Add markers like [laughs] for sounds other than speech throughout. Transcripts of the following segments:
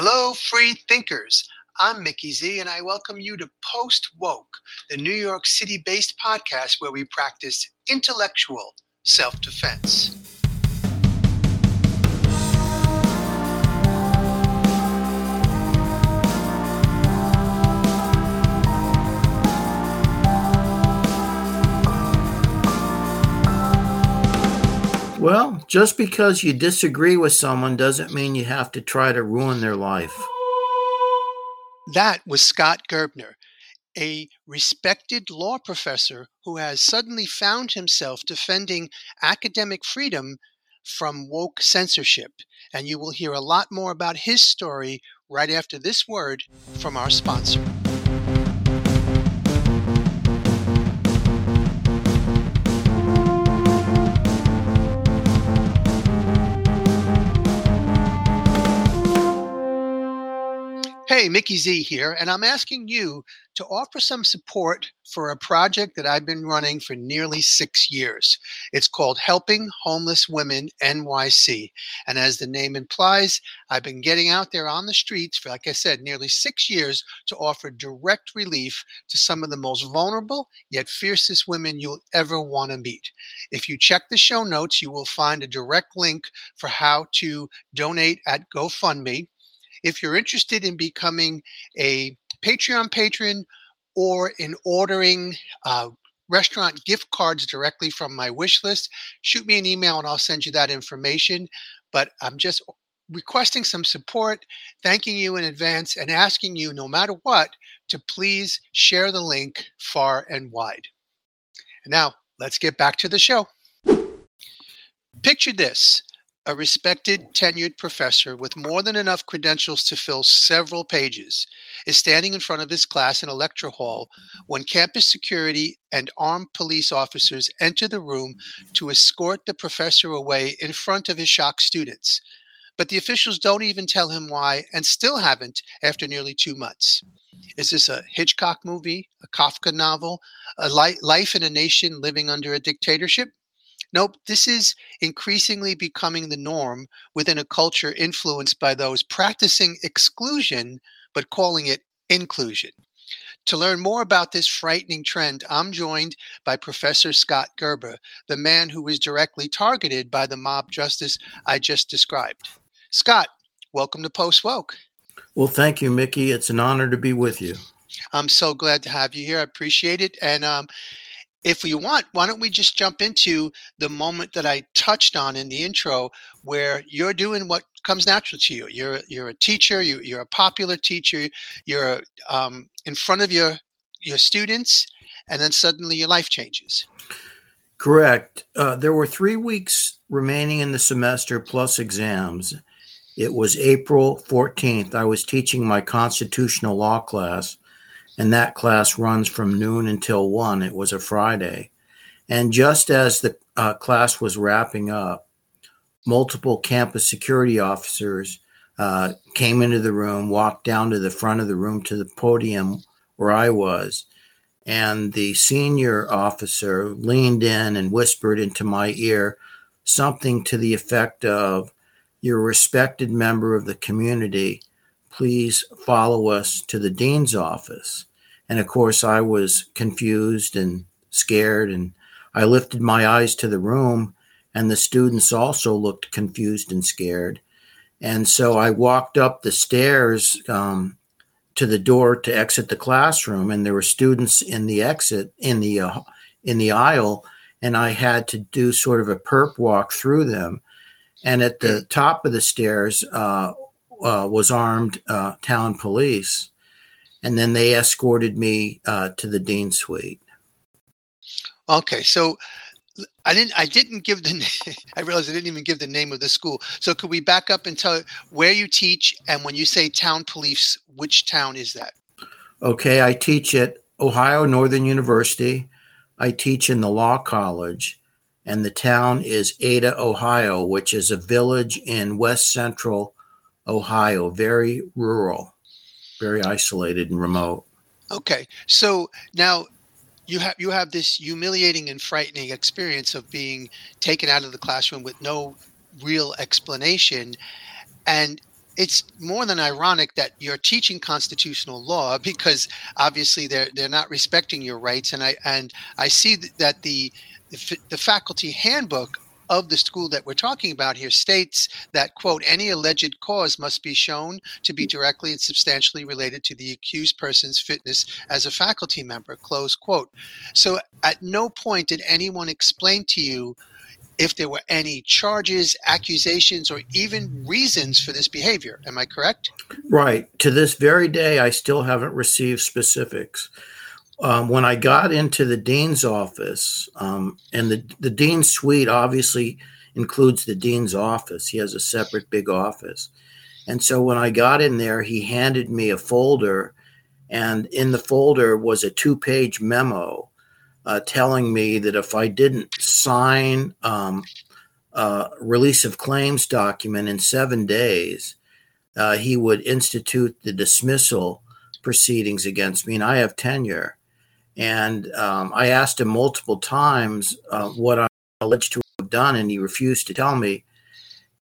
Hello, free thinkers. I'm Mickey Z, and I welcome you to Post Woke, the New York City based podcast where we practice intellectual self defense. Well, just because you disagree with someone doesn't mean you have to try to ruin their life. That was Scott Gerber, a respected law professor who has suddenly found himself defending academic freedom from woke censorship. And you will hear a lot more about his story right after this word from our sponsor. Hey, Mickey Z here, and I'm asking you to offer some support for a project that I've been running for nearly six years. It's called Helping Homeless Women NYC. And as the name implies, I've been getting out there on the streets for, like I said, nearly six years to offer direct relief to some of the most vulnerable yet fiercest women you'll ever want to meet. If you check the show notes, you will find a direct link for how to donate at GoFundMe if you're interested in becoming a Patreon patron or in ordering uh, restaurant gift cards directly from my wish list, shoot me an email and I'll send you that information. But I'm just requesting some support, thanking you in advance, and asking you, no matter what, to please share the link far and wide. And now, let's get back to the show. Picture this a respected tenured professor with more than enough credentials to fill several pages, is standing in front of his class in a lecture hall when campus security and armed police officers enter the room to escort the professor away in front of his shocked students. But the officials don't even tell him why and still haven't after nearly two months. Is this a Hitchcock movie, a Kafka novel, a li- life in a nation living under a dictatorship? Nope, this is increasingly becoming the norm within a culture influenced by those practicing exclusion but calling it inclusion. To learn more about this frightening trend, I'm joined by Professor Scott Gerber, the man who was directly targeted by the mob justice I just described. Scott, welcome to Post Woke. Well, thank you, Mickey. It's an honor to be with you. I'm so glad to have you here. I appreciate it. And um, if we want, why don't we just jump into the moment that I touched on in the intro, where you're doing what comes natural to you. You're you're a teacher. You, you're a popular teacher. You're um, in front of your your students, and then suddenly your life changes. Correct. Uh, there were three weeks remaining in the semester plus exams. It was April 14th. I was teaching my constitutional law class and that class runs from noon until one. It was a Friday. And just as the uh, class was wrapping up, multiple campus security officers uh, came into the room, walked down to the front of the room to the podium where I was. And the senior officer leaned in and whispered into my ear something to the effect of, You're a respected member of the community. Please follow us to the dean's office. And of course, I was confused and scared. And I lifted my eyes to the room, and the students also looked confused and scared. And so I walked up the stairs um, to the door to exit the classroom, and there were students in the exit in the uh, in the aisle, and I had to do sort of a perp walk through them. And at the top of the stairs uh, uh, was armed uh, town police, and then they escorted me uh, to the dean suite. Okay, so I didn't. I didn't give the. [laughs] I realized I didn't even give the name of the school. So could we back up and tell where you teach and when you say town police, which town is that? Okay, I teach at Ohio Northern University. I teach in the law college, and the town is Ada, Ohio, which is a village in west central Ohio, very rural very isolated and remote. Okay, so now you have you have this humiliating and frightening experience of being taken out of the classroom with no real explanation, and it's more than ironic that you're teaching constitutional law [laughs] because obviously they're they're not respecting your rights and i and i see that the the faculty handbook of the school that we're talking about here states that quote any alleged cause must be shown to be mm. directly and substantially related to the accused person's fitness as a faculty member close quote so at no point did anyone explain to you if there were any charges, accusations, or even reasons for this behavior. Am I correct? Right. To this very day, I still haven't received specifics. Um, when I got into the dean's office, um, and the, the dean's suite obviously includes the dean's office, he has a separate big office. And so when I got in there, he handed me a folder, and in the folder was a two page memo uh, telling me that if I didn't sign um, a release of claims document in seven days, uh, he would institute the dismissal proceedings against me, and I have tenure. And um, I asked him multiple times uh, what I'm alleged to have done, and he refused to tell me.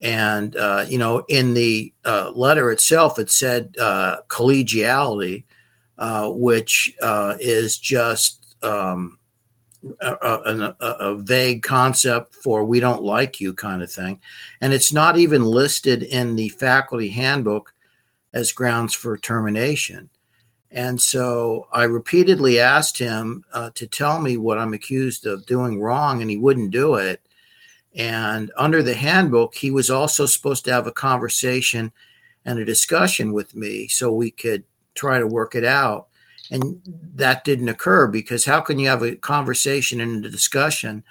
And, uh, you know, in the uh, letter itself, it said uh, collegiality, uh, which uh, is just um, a, a, a, vague concept for we don't like you kind of thing. And it's not even listed in the faculty handbook as grounds for termination. And so I repeatedly asked him uh, to tell me what I'm accused of doing wrong, and he wouldn't do it. And under the handbook, he was also supposed to have a conversation and a discussion with me so we could try to work it out. And that didn't occur because how can you have a conversation and a discussion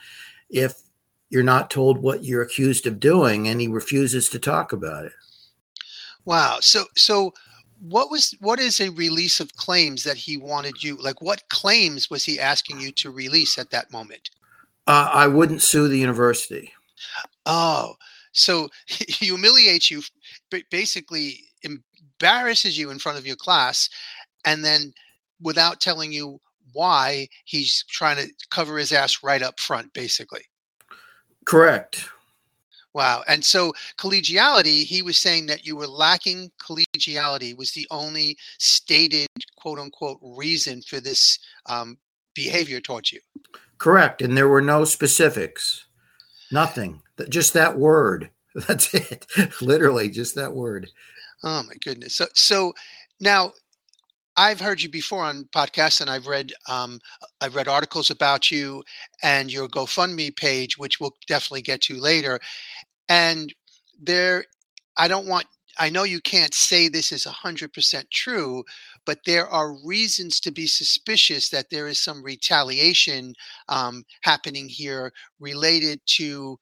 if you're not told what you're accused of doing and he refuses to talk about it? Wow. So, so what was what is a release of claims that he wanted you like what claims was he asking you to release at that moment? Uh, i wouldn't sue the university. Oh so [laughs] he humiliates you basically embarrasses you in front of your class and then without telling you why he's trying to cover his ass right up front basically. Correct Wow. And so collegiality, he was saying that you were lacking collegiality was the only stated quote unquote reason for this um, behavior towards you. Correct. And there were no specifics. Nothing. Just that word. [laughs] That's it. Literally just that word. Oh my goodness. So so now I've heard you before on podcasts, and I've read um, I've read articles about you and your GoFundMe page, which we'll definitely get to later. And there, I don't want. I know you can't say this is hundred percent true, but there are reasons to be suspicious that there is some retaliation um, happening here related to,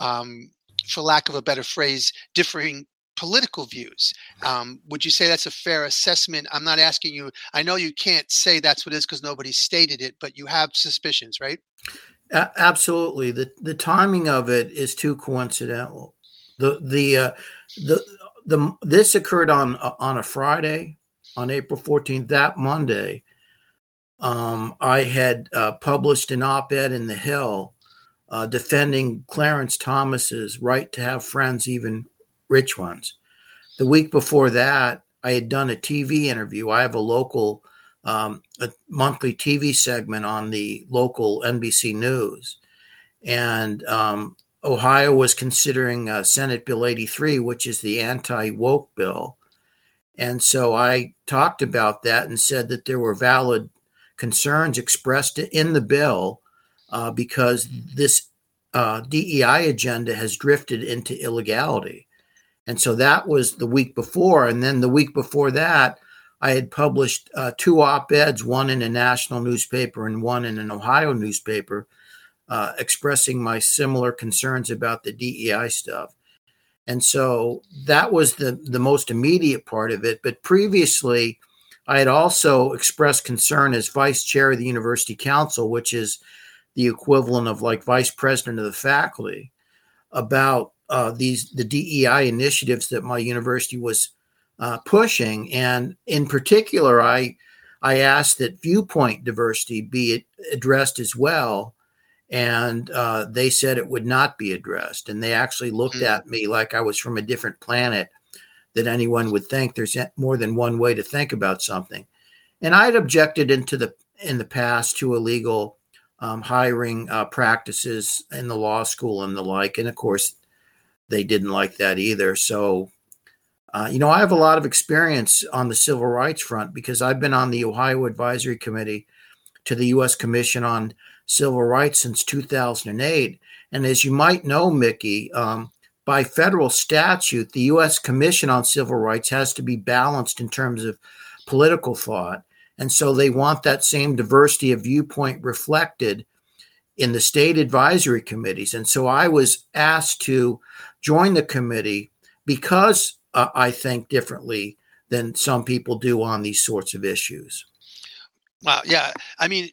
um, for lack of a better phrase, differing political views. Um, would you say that's a fair assessment? I'm not asking you, I know you can't say that's what it is because nobody stated it, but you have suspicions, right? Absolutely. The the timing of it is too coincidental. The the uh, the the this occurred on uh, on a Friday, on April 14th. That Monday, um, I had uh, published an op-ed in the Hill uh, defending Clarence Thomas's right to have friends, even rich ones. The week before that, I had done a TV interview. I have a local, um, a monthly TV segment on the local NBC News, and um, Ohio was considering uh, Senate Bill 83, which is the anti woke bill. And so I talked about that and said that there were valid concerns expressed in the bill uh, because this uh, DEI agenda has drifted into illegality. And so that was the week before. And then the week before that, I had published uh, two op eds, one in a national newspaper and one in an Ohio newspaper, uh, expressing my similar concerns about the DEI stuff. And so that was the, the most immediate part of it. But previously, I had also expressed concern as vice chair of the university council, which is the equivalent of like vice president of the faculty, about uh, these the DEI initiatives that my university was uh, pushing, and in particular, I I asked that viewpoint diversity be addressed as well, and uh, they said it would not be addressed, and they actually looked mm-hmm. at me like I was from a different planet that anyone would think. There's more than one way to think about something. And I had objected into the in the past to illegal um, hiring uh, practices in the law school and the like, and of course, they didn't like that either. So, uh, you know, I have a lot of experience on the civil rights front because I've been on the Ohio Advisory Committee to the U.S. Commission on Civil Rights since 2008. And as you might know, Mickey, um, by federal statute, the U.S. Commission on Civil Rights has to be balanced in terms of political thought. And so they want that same diversity of viewpoint reflected in the state advisory committees. And so I was asked to join the committee because uh, I think differently than some people do on these sorts of issues. Wow. Yeah. I mean,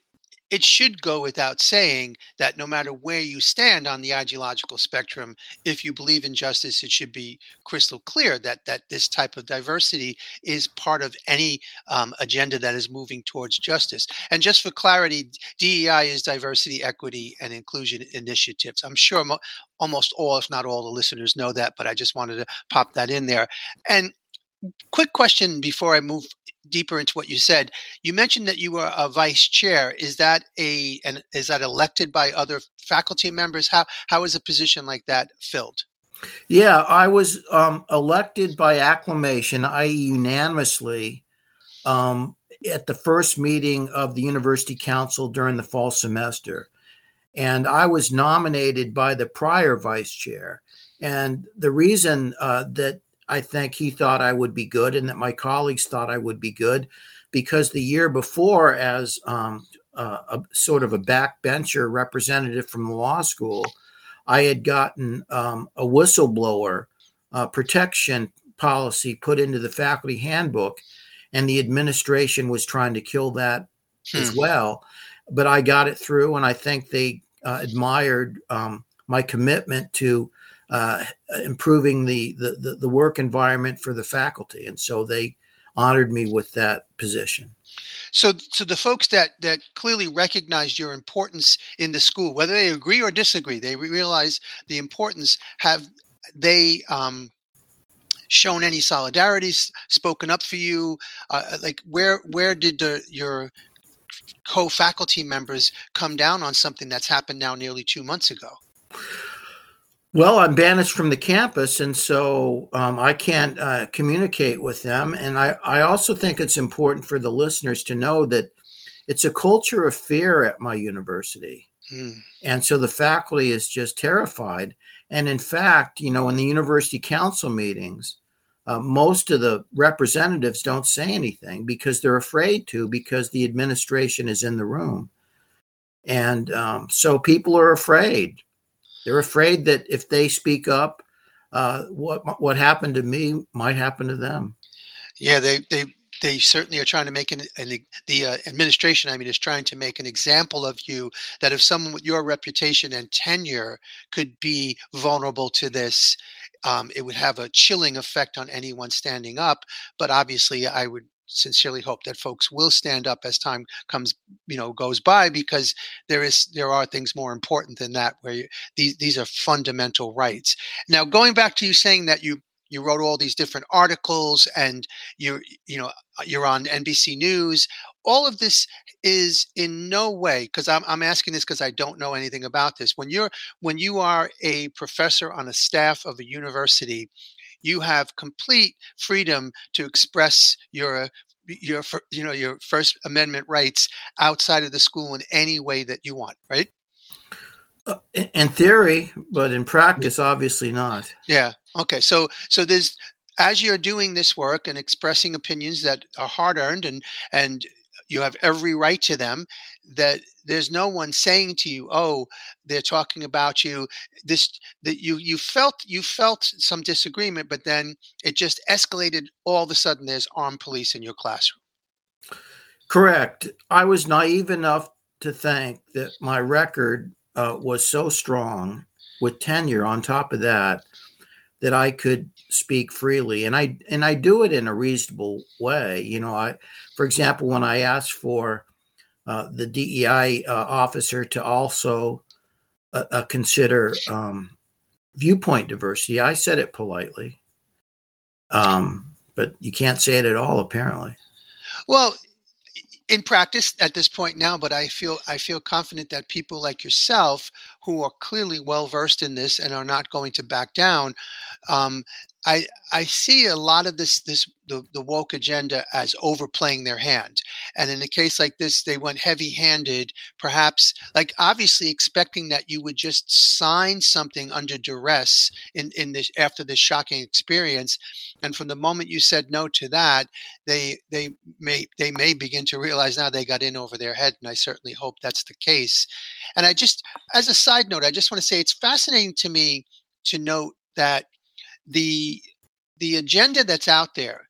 it should go without saying that no matter where you stand on the ideological spectrum, if you believe in justice, it should be crystal clear that that this type of diversity is part of any um, agenda that is moving towards justice. And just for clarity, DEI is diversity, equity, and inclusion initiatives. I'm sure mo- almost all, if not all, the listeners know that, but I just wanted to pop that in there. And quick question before I move deeper into what you said. You mentioned that you were a vice chair. Is that a and is that elected by other faculty members? How how is a position like that filled? Yeah, I was um, elected by acclamation, i.e., unanimously, um, at the first meeting of the university council during the fall semester. And I was nominated by the prior vice chair. And the reason uh, that I think he thought I would be good and that my colleagues thought I would be good because the year before, as um, uh, a sort of a backbencher representative from the law school, I had gotten um, a whistleblower uh, protection policy put into the faculty handbook, and the administration was trying to kill that hmm. as well. But I got it through, and I think they uh, admired um, my commitment to uh, improving the, the the work environment for the faculty, and so they honored me with that position. So, so the folks that that clearly recognized your importance in the school, whether they agree or disagree, they realize the importance. Have they um, shown any solidarity, spoken up for you? Uh, like, where where did the, your co-faculty members come down on something that's happened now nearly two months ago? Well, I'm banished from the campus, and so um, I can't uh, communicate with them. And I, I also think it's important for the listeners to know that it's a culture of fear at my university. Mm. And so the faculty is just terrified. And in fact, you know, in the university council meetings, uh, most of the representatives don't say anything because they're afraid to, because the administration is in the room. And um, so people are afraid they're afraid that if they speak up, uh, what what happened to me might happen to them. Yeah, they they they certainly are trying to make an, an the uh, administration. I mean, is trying to make an example of you that if someone with your reputation and tenure could be vulnerable to this, um, it would have a chilling effect on anyone standing up. But obviously, I would sincerely hope that folks will stand up as time comes you know goes by because there is there are things more important than that where you, these these are fundamental rights. Now going back to you saying that you you wrote all these different articles and you you know you're on NBC News all of this is in no way because I'm, I'm asking this because i don't know anything about this. When you're when you are a professor on a staff of a university you have complete freedom to express your your you know your first amendment rights outside of the school in any way that you want right? Uh, in theory but in practice obviously not. Yeah okay so so there's as you're doing this work and expressing opinions that are hard earned and and you have every right to them that there's no one saying to you oh they're talking about you this that you you felt you felt some disagreement but then it just escalated all of a sudden there's armed police in your classroom. Correct. I was naive enough to think that my record uh, was so strong with tenure on top of that that i could speak freely and i and i do it in a reasonable way you know i for example when i asked for uh, the dei uh, officer to also uh, uh, consider um, viewpoint diversity i said it politely Um, but you can't say it at all, apparently. Well, in practice at this point now, but I feel I feel confident that people like yourself, who are clearly well versed in this and are not going to back down, um, I I see a lot of this this the, the woke agenda as overplaying their hand. And in a case like this, they went heavy handed, perhaps like obviously expecting that you would just sign something under duress in, in this after this shocking experience. And from the moment you said no to that, they they may they may begin to realize now they got in over their head. And I certainly hope that's the case. And I just as a side note, I just want to say it's fascinating to me to note that the the agenda that's out there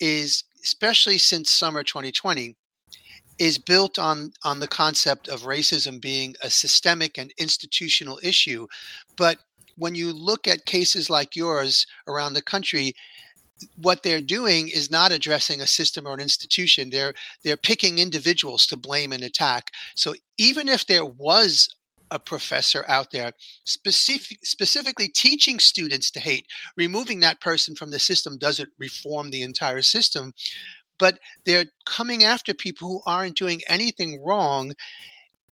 is especially since summer 2020 is built on on the concept of racism being a systemic and institutional issue. But when you look at cases like yours around the country what they're doing is not addressing a system or an institution. They're they're picking individuals to blame and attack. So even if there was a professor out there specific, specifically teaching students to hate. Removing that person from the system doesn't reform the entire system, but they're coming after people who aren't doing anything wrong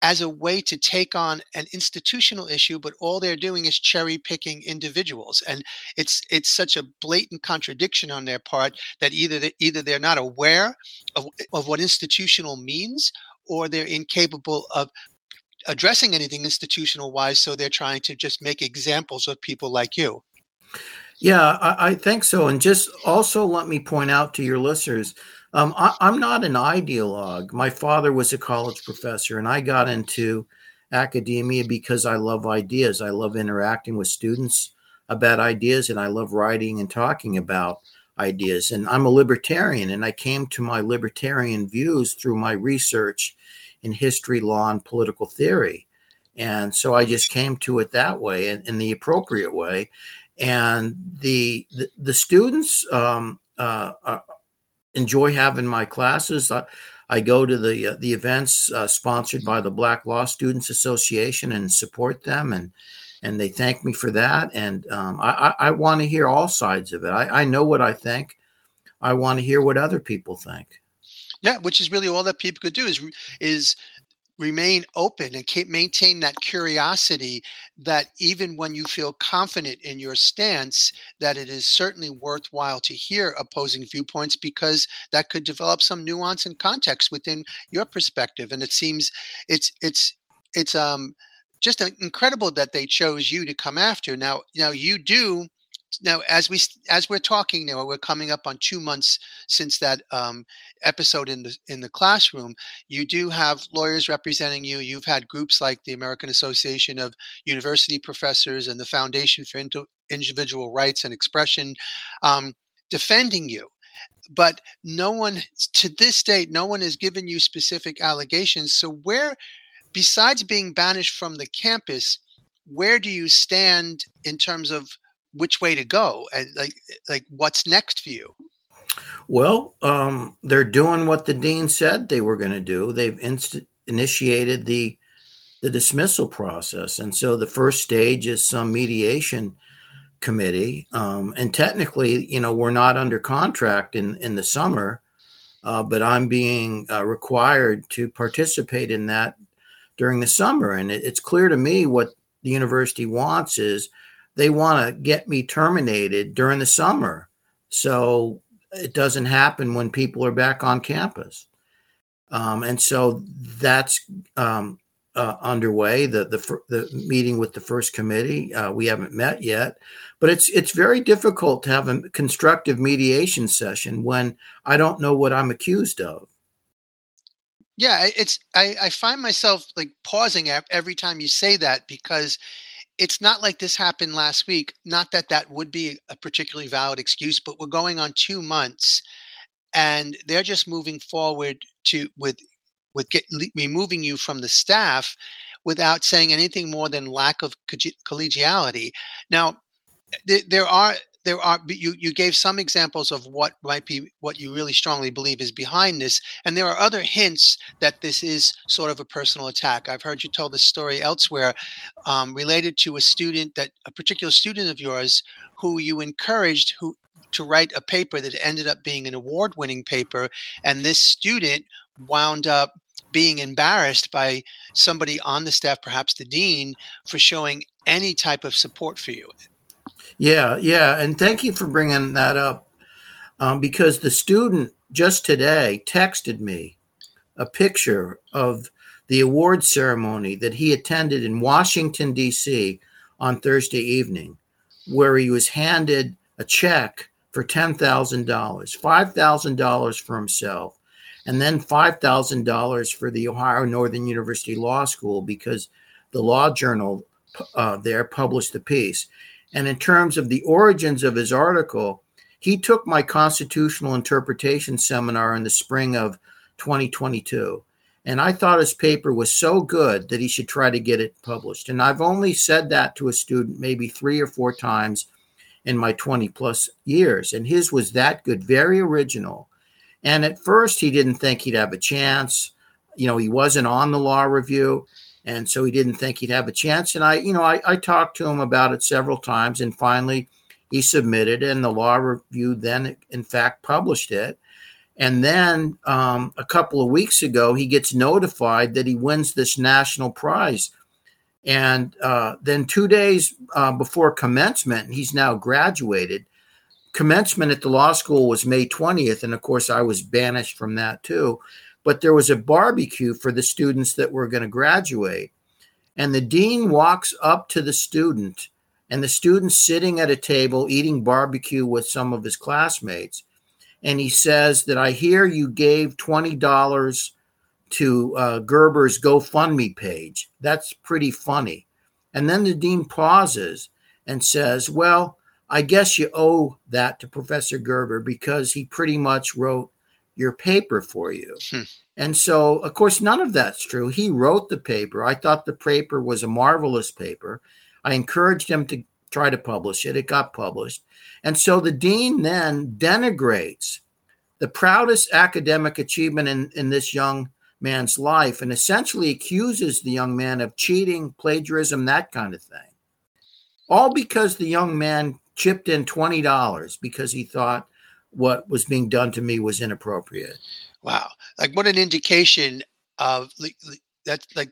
as a way to take on an institutional issue but all they're doing is cherry picking individuals and it's it's such a blatant contradiction on their part that either they, either they're not aware of, of what institutional means or they're incapable of addressing anything institutional wise. So they're trying to just make examples of people like you. Yeah, I, I think so. And just also let me point out to your listeners um, I, I'm not an ideologue. My father was a college professor, and I got into academia because I love ideas. I love interacting with students about ideas, and I love writing and talking about ideas. And I'm a libertarian, and I came to my libertarian views through my research in history, law, and political theory. And so I just came to it that way in, in the appropriate way. And the the, the students um, uh, uh, enjoy having my classes. I, I go to the uh, the events uh, sponsored by the Black Law Students Association and support them, and and they thank me for that. And um, I, I, I want to hear all sides of it. I, I know what I think. I want to hear what other people think. Yeah, which is really all that people could do is is remain open and keep maintain that curiosity that even when you feel confident in your stance that it is certainly worthwhile to hear opposing viewpoints because that could develop some nuance and context within your perspective. And it seems it's it's it's um just incredible that they chose you to come after. Now now you do now as we as we're talking now we're coming up on two months since that um, episode in the in the classroom. You do have lawyers representing you. You've had groups like the american association of university professors and the foundation for individual rights and expression um, defending you. But no one to this date no one has given you specific allegations. So where besides being banished from the campus where do you stand in terms of which way to go and like like what's next for you? Well um, they're doing what the dean said they were going to do. They've inst- initiated the the dismissal process and so the first stage is some mediation committee um, and technically you know we're not under contract in in the summer uh, but i'm being uh, required to participate in that during the summer and it, it's clear to me what the university wants is they want to get me terminated during the summer. So it doesn't happen when people are back on campus. Um, and so that's um, uh, underway. The, the the meeting with the first committee uh, we haven't met yet, but it's it's very difficult to have a constructive mediation session when I don't know what I'm accused of. Yeah, it's I, I find myself like pausing every time you say that because it's not like this happened last week. Not that that would be a particularly valid excuse, but we're going on two months, and they're just moving forward to with with get, removing you from the staff without saying anything more than lack of collegiality. Now, there are there are you you gave some examples of what might be what you really strongly believe is behind this and there are other hints that this is sort of a personal attack i've heard you tell this story elsewhere um, related to a student that a particular student of yours who you encouraged who to write a paper that ended up being an award winning paper. And this student wound up being embarrassed by somebody on the staff, perhaps the dean, for showing any type of support for you. Yeah, yeah. And thank you for bringing that up um, because the student just today texted me a picture of the award ceremony that he attended in Washington, D.C. on Thursday evening, where he was handed a check for $10,000, $5,000 for himself, and then $5,000 for the Ohio Northern University Law School because the Law Journal uh, there published the piece. And in terms of the origins of his article, he took my constitutional interpretation seminar in the spring of 2022. And I thought his paper was so good that he should try to get it published. And I've only said that to a student maybe three or four times in my 20 plus years. And his was that good, very original. And at first, he didn't think he'd have a chance. You know, he wasn't on the law review. And so he didn't think he'd have a chance. And I, you know, I, I talked to him about it several times. And finally, he submitted, and the law review then, in fact, published it. And then um, a couple of weeks ago, he gets notified that he wins this national prize. And uh, then two days uh, before commencement, he's now graduated. Commencement at the law school was May 20th. And of course, I was banished from that too. But there was a barbecue for the students that were going to graduate. And the dean walks up to the student, and the student's sitting at a table eating barbecue with some of his classmates and he says that I hear you gave twenty dollars to uh, Gerber's GoFundMe page. That's pretty funny. And then the dean pauses and says, "Well, I guess you owe that to Professor Gerber because he pretty much wrote your paper for you." Hmm. And so, of course, none of that's true. He wrote the paper. I thought the paper was a marvelous paper. I encouraged him to try to publish it. It got published. And so the dean then denigrates the proudest academic achievement in, in this young man's life and essentially accuses the young man of cheating, plagiarism, that kind of thing. All because the young man chipped in $20 because he thought what was being done to me was inappropriate. Wow. Like what an indication of that's like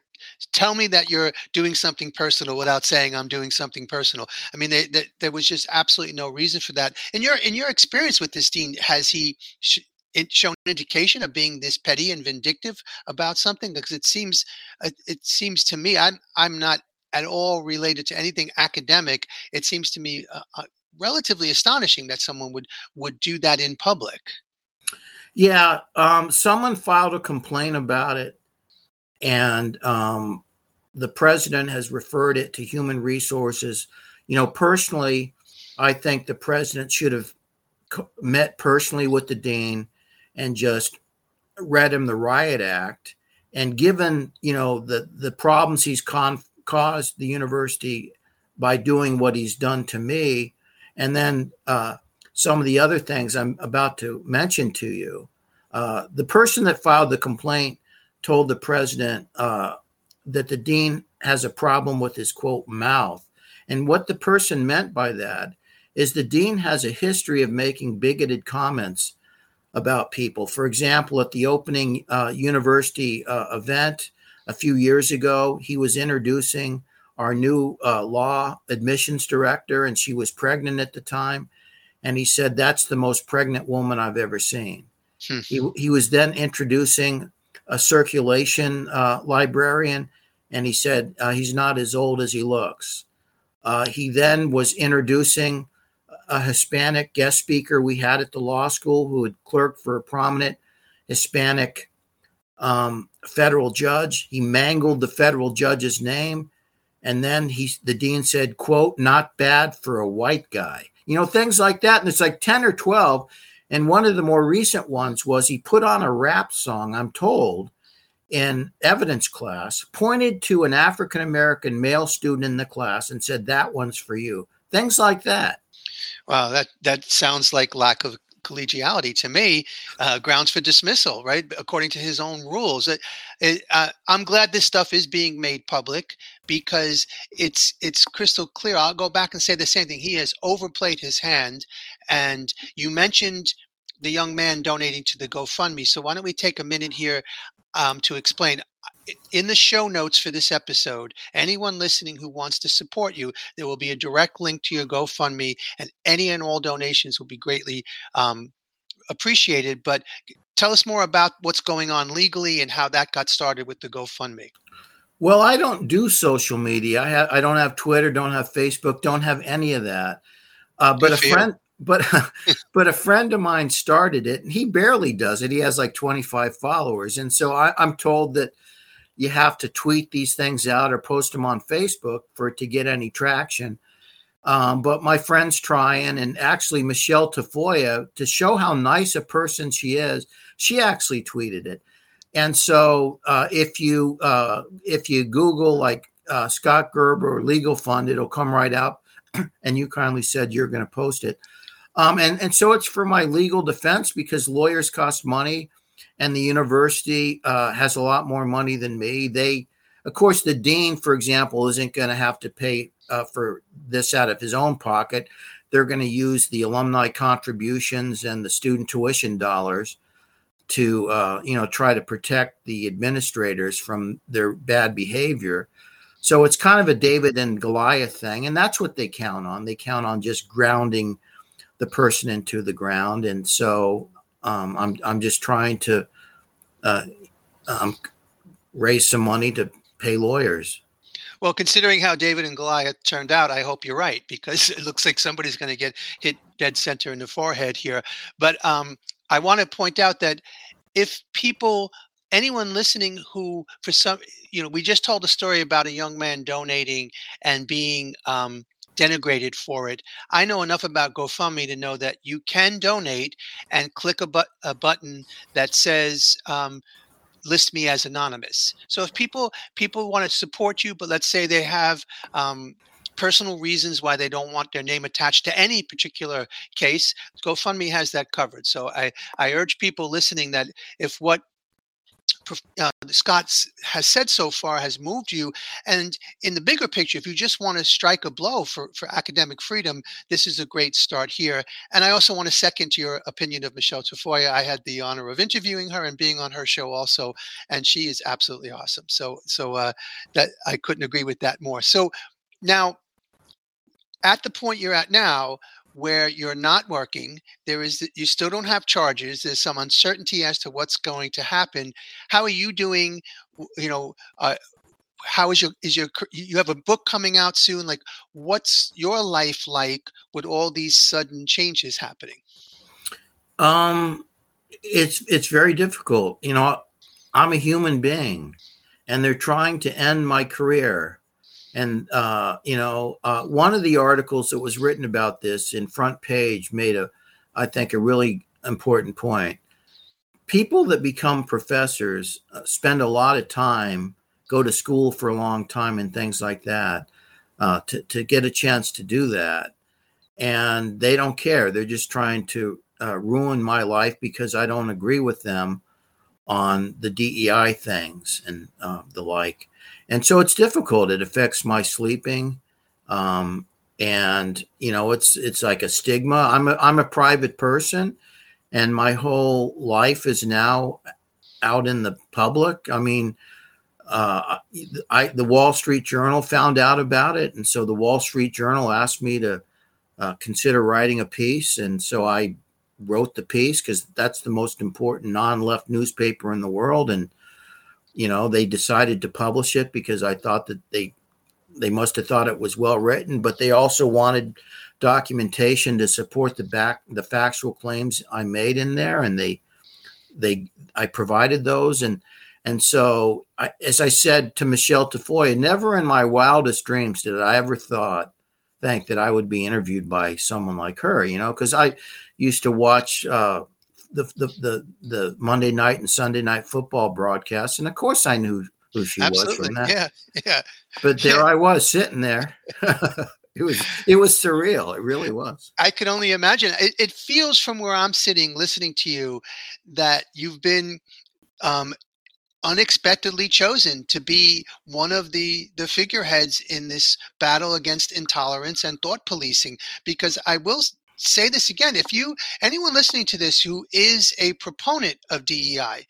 tell me that you're doing something personal without saying I'm doing something personal. I mean, they, they, there was just absolutely no reason for that. In your in your experience with this dean, has he sh- shown indication of being this petty and vindictive about something? Because it seems uh, it seems to me I'm I'm not at all related to anything academic. It seems to me uh, uh, relatively astonishing that someone would would do that in public. Yeah, um, someone filed a complaint about it and um, the president has referred it to human resources. You know, personally, I think the president should have met personally with the dean and just read him the riot act. And given you know the the problems he's con- caused the university by doing what he's done to me, and then uh, some of the other things I'm about to mention to you, uh, the person that filed the complaint told the president uh, that the dean has a problem with his quote mouth. And what the person meant by that is the dean has a history of making bigoted comments about people. For example, at the opening uh, university uh, event a few years ago, he was introducing our new uh, law admissions director, and she was pregnant at the time. And he said, That's the most pregnant woman I've ever seen. Hmm. He, he was then introducing a circulation uh, librarian, and he said uh, he's not as old as he looks. Uh, he then was introducing a Hispanic guest speaker we had at the law school who had clerked for a prominent Hispanic um, federal judge. He mangled the federal judge's name, and then he the dean said, "quote Not bad for a white guy." You know things like that, and it's like ten or twelve and one of the more recent ones was he put on a rap song, I'm told, in evidence class, pointed to an African American male student in the class and said, That one's for you. Things like that. Wow, that, that sounds like lack of collegiality to me uh, grounds for dismissal right according to his own rules it, it, uh, i'm glad this stuff is being made public because it's it's crystal clear. I'll go back and say the same thing. He has overplayed his hand and you mentioned the young man donating to the gofundme so why don't we take a minute here um, to explain in the show notes for this episode, anyone listening who wants to support you, there will be a direct link to your GoFundMe, and any and all donations will be greatly um, appreciated. But tell us more about what's going on legally and how that got started with the GoFundMe. Well, I don't do social media. I have, I don't have Twitter, don't have Facebook, don't have any of that. Uh, but a friend, but [laughs] [laughs] but a friend of mine started it, and he barely does it. He has like 25 followers, and so I, I'm told that you have to tweet these things out or post them on Facebook for it to get any traction. Um, but my friend's trying, and actually, Michelle Tafoya, to show how nice a person she is, she actually tweeted it. And so, uh, if you uh, if you Google like uh, Scott Gerber or Legal Fund, it'll come right up. [clears throat] and you kindly said you're going to post it. Um, and and so it's for my legal defense because lawyers cost money and the university uh, has a lot more money than me. They, of course, the dean, for example, isn't going to have to pay uh, for this out of his own pocket. They're going to use the alumni contributions and the student tuition dollars to, uh, you know, try to protect the administrators from their bad behavior. So it's kind of a David and Goliath thing, and that's what they count on. They count on just grounding the person into the ground, and so um, I'm I'm just trying to uh, um, raise some money to pay lawyers. Well, considering how David and Goliath turned out, I hope you're right because [laughs] it looks like somebody's going to get hit dead center in the forehead here. But um, I want to point out that if people, anyone listening who, for some, you know, we just told a story about a young man donating and being um, denigrated for it. I know enough about GoFundMe to know that you can donate and click a, but- a button that says um, list me as anonymous. So if people people want to support you, but let's say they have um, personal reasons why they don't want their name attached to any particular case, GoFundMe has that covered. So I I urge people listening that if what uh, Scott has said so far has moved you. And in the bigger picture, if you just want to strike a blow for, for academic freedom, this is a great start here. And I also want to second your opinion of Michelle Tafoya. I had the honor of interviewing her and being on her show also, and she is absolutely awesome. So, so uh, that I couldn't agree with that more. So now, at the point you're at now, where you're not working there is you still don't have charges there's some uncertainty as to what's going to happen. How are you doing you know uh, how is your is your you have a book coming out soon like what's your life like with all these sudden changes happening? Um it's it's very difficult you know i'm a human being and they're trying to end my career and uh, you know, uh, one of the articles that was written about this in front page made a, I think, a really important point. People that become professors uh, spend a lot of time, go to school for a long time, and things like that, uh, to to get a chance to do that, and they don't care. They're just trying to uh, ruin my life because I don't agree with them on the DEI things and uh, the like and so it's difficult. It affects my sleeping, um, and you know, it's it's like a stigma. I'm a I'm a private person, and my whole life is now out in the public. I mean, uh, I the Wall Street Journal found out about it, and so the Wall Street Journal asked me to uh, consider writing a piece, and so I wrote the piece because that's the most important non-left newspaper in the world, and you know they decided to publish it because i thought that they they must have thought it was well written but they also wanted documentation to support the back the factual claims i made in there and they they i provided those and and so I, as i said to michelle tafoya never in my wildest dreams did i ever thought think that i would be interviewed by someone like her you know because i used to watch uh, the, the the the Monday night and Sunday night football broadcasts, and of course I knew who she Absolutely. was from that. Yeah, yeah. But there yeah. I was sitting there. [laughs] it was it was surreal. It really was. I could only imagine. It, it feels from where I'm sitting, listening to you, that you've been um, unexpectedly chosen to be one of the the figureheads in this battle against intolerance and thought policing because i will say this again if you anyone listening to this who is a proponent of DEI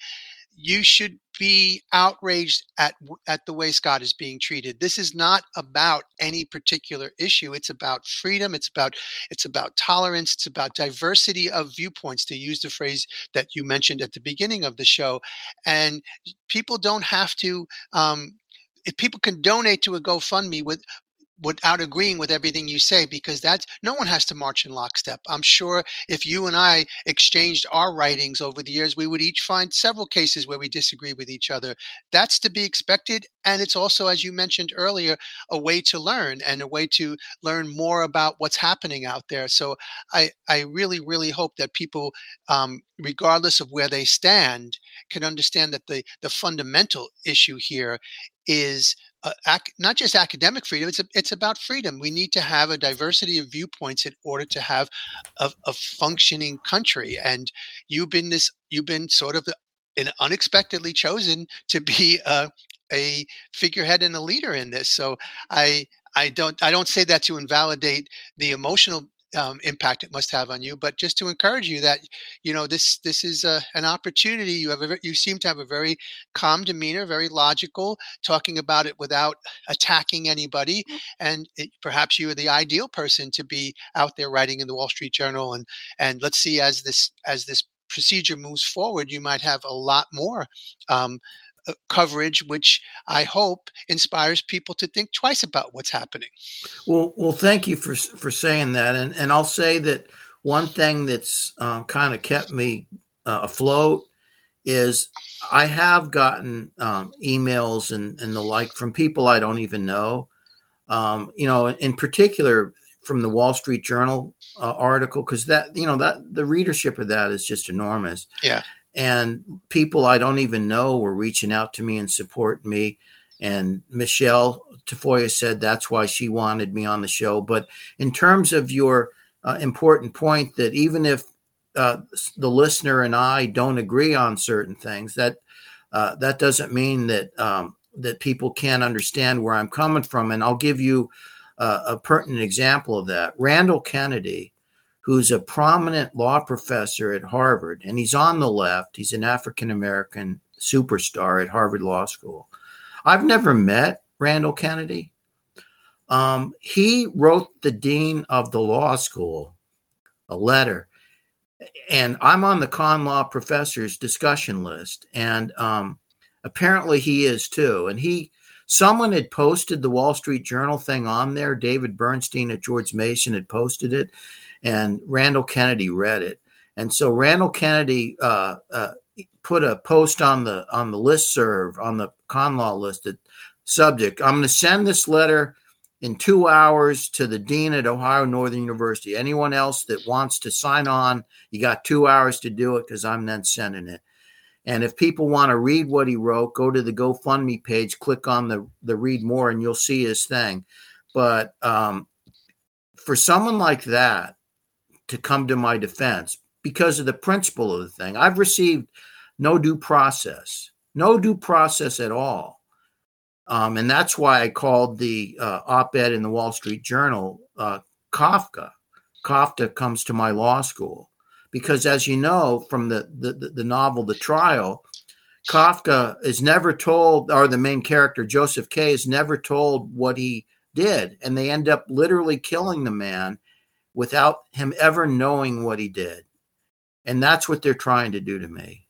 you should be outraged at at the way Scott is being treated. This is not about any particular issue. It's about freedom. It's about it's about tolerance. It's about diversity of viewpoints. To use the phrase that you mentioned at the beginning of the show, and people don't have to. Um, if people can donate to a GoFundMe with without agreeing with everything you say because that's no one has to march in lockstep. I'm sure if you and I exchanged our writings over the years, we would each find several cases where we disagree with each other. That's to be expected. And it's also, as you mentioned earlier, a way to learn and a way to learn more about what's happening out there. So I, I really, really hope that people, um, regardless of where they stand, can understand that the, the fundamental issue here is uh, ac- not just academic freedom it's a, it's about freedom. We need to have a diversity of viewpoints in order to have a, a functioning country. And you've been this you've been sort of an unexpectedly chosen to be a, a figurehead and a leader in this. So i I don't I don't say that to invalidate the emotional um, impact it must have on you, but just to encourage you that you know this this is a, an opportunity. You have a, you seem to have a very calm demeanor, very logical, talking about it without attacking anybody, mm. and it, perhaps you are the ideal person to be out there writing in the Wall Street Journal. And and let's see as this as this procedure moves forward, you might have a lot more um, coverage, which I hope inspires people to think twice about what's happening. Well, well, thank you for for saying that, and and I'll say that one thing that's uh, kind of kept me uh, afloat is I have gotten um, emails and and the like from people I don't even know. Um, you know, in particular from the Wall Street Journal uh, article, because that you know that the readership of that is just enormous. Yeah and people I don't even know were reaching out to me and supporting me. And Michelle Tafoya said that's why she wanted me on the show. But in terms of your uh, important point, that even if uh, the listener and I don't agree on certain things, that uh, that doesn't mean that um, that people can't understand where I'm coming from. And I'll give you uh, a pertinent example of that. Randall Kennedy who's a prominent law professor at Harvard, and he's on the left. He's an African American superstar at Harvard Law School. I've never met Randall Kennedy. Um, he wrote the dean of the law school a letter, and I'm on the con law professors discussion list, and um, apparently he is too. And he, someone had posted the Wall Street Journal thing on there. David Bernstein at George Mason had posted it, and Randall Kennedy read it. And so Randall Kennedy uh, uh, put a post on the on the list serve on the con law listed subject. I'm going to send this letter in two hours to the dean at Ohio Northern University. Anyone else that wants to sign on, you got two hours to do it because I'm then sending it. And if people want to read what he wrote, go to the GoFundMe page, click on the the read more, and you'll see his thing. But um, for someone like that, to come to my defense because of the principle of the thing. I've received no due process, no due process at all. Um, and that's why I called the uh, op ed in the Wall Street Journal uh, Kafka. Kafka comes to my law school. Because as you know from the, the, the novel The Trial, Kafka is never told, or the main character, Joseph K., is never told what he did. And they end up literally killing the man without him ever knowing what he did. And that's what they're trying to do to me.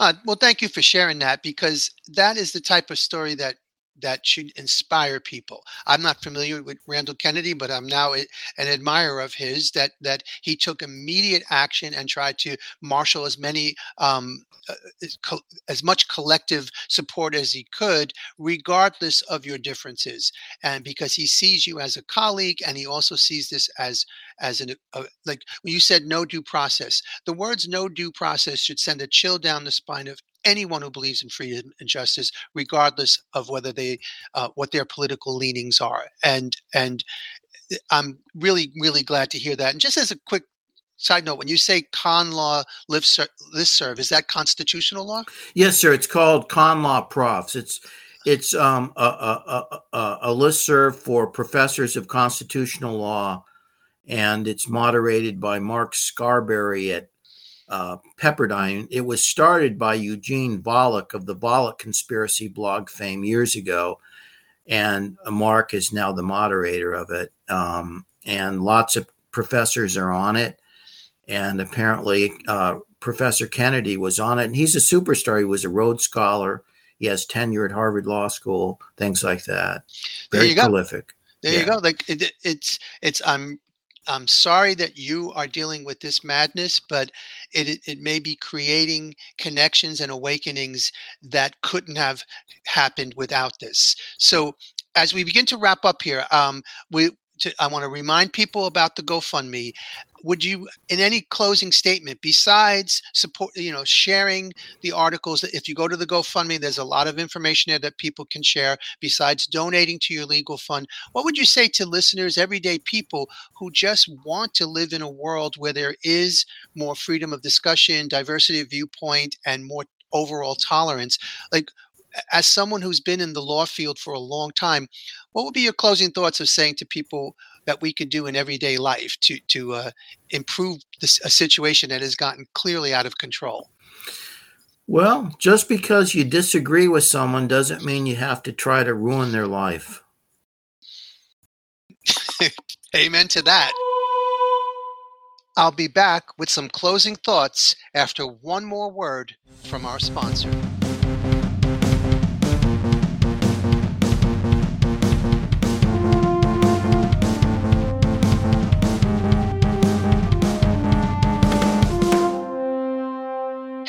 Uh, well, thank you for sharing that because that is the type of story that that should inspire people. I'm not familiar with Randall Kennedy, but I'm now an admirer of his. That that he took immediate action and tried to marshal as many um, uh, as much collective support as he could, regardless of your differences, and because he sees you as a colleague, and he also sees this as as an uh, like when you said no due process. The words no due process should send a chill down the spine of anyone who believes in freedom and justice, regardless of whether they uh, what their political leanings are. And and I'm really, really glad to hear that. And just as a quick side note, when you say con law list serve, is that constitutional law? Yes, sir. It's called con law profs. It's it's um, a, a, a, a list serve for professors of constitutional law, and it's moderated by Mark Scarberry at uh, Pepperdine. It was started by Eugene Volokh of the Volokh Conspiracy blog fame years ago, and Mark is now the moderator of it. Um, and lots of professors are on it, and apparently uh, Professor Kennedy was on it, and he's a superstar. He was a Rhodes Scholar he has tenure at Harvard Law School, things like that. Very prolific. There yeah. you go. Like it, it's it's I'm I'm sorry that you are dealing with this madness, but it, it, may be creating connections and awakenings that couldn't have happened without this. So, as we begin to wrap up here, um, we to, I want to remind people about the GoFundMe would you in any closing statement besides support you know sharing the articles if you go to the gofundme there's a lot of information there that people can share besides donating to your legal fund what would you say to listeners everyday people who just want to live in a world where there is more freedom of discussion diversity of viewpoint and more overall tolerance? Like as someone who's been in the law field for a long time what would be your closing thoughts of saying to people that we can do in everyday life to to uh, improve this, a situation that has gotten clearly out of control? Well, just because you disagree with someone doesn't mean you have to try to ruin their life. [laughs] Amen to that. I'll be back with some closing thoughts after one more word from our sponsor.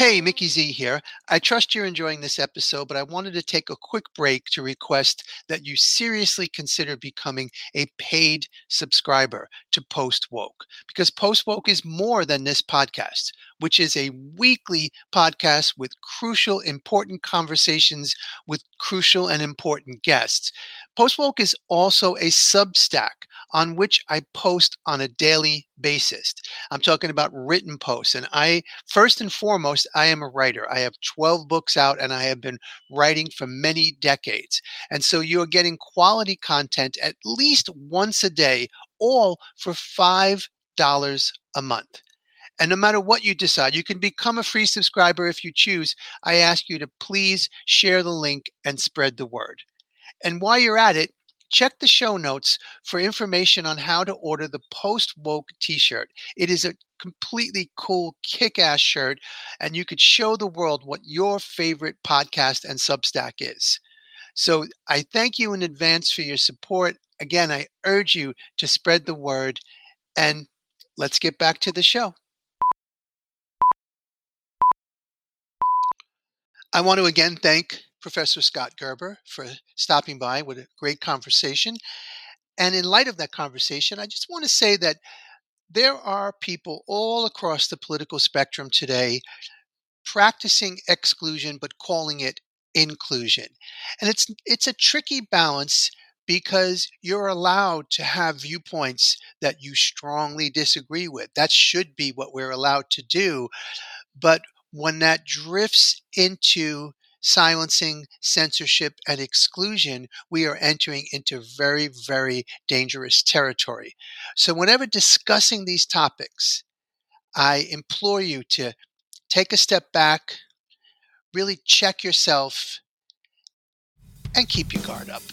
Hey, Mickey Z here. I trust you're enjoying this episode, but I wanted to take a quick break to request that you seriously consider becoming a paid subscriber to Post Woke because Post Woke is more than this podcast, which is a weekly podcast with crucial, important conversations with crucial and important guests. Post Woke is also a Substack on which I post on a daily basis. I'm talking about written posts. And I, first and foremost, I am a writer. I have 12 books out and I have been writing for many decades. And so you're getting quality content at least once a day, all for $5 a month. And no matter what you decide, you can become a free subscriber if you choose. I ask you to please share the link and spread the word. And while you're at it, check the show notes for information on how to order the Post Woke t shirt. It is a completely cool, kick ass shirt, and you could show the world what your favorite podcast and Substack is. So I thank you in advance for your support. Again, I urge you to spread the word, and let's get back to the show. I want to again thank Professor Scott Gerber for stopping by with a great conversation. And in light of that conversation, I just want to say that there are people all across the political spectrum today practicing exclusion but calling it inclusion. And it's it's a tricky balance because you're allowed to have viewpoints that you strongly disagree with. That should be what we're allowed to do. But when that drifts into silencing, censorship, and exclusion, we are entering into very, very dangerous territory. So, whenever discussing these topics, I implore you to take a step back, really check yourself, and keep your guard up.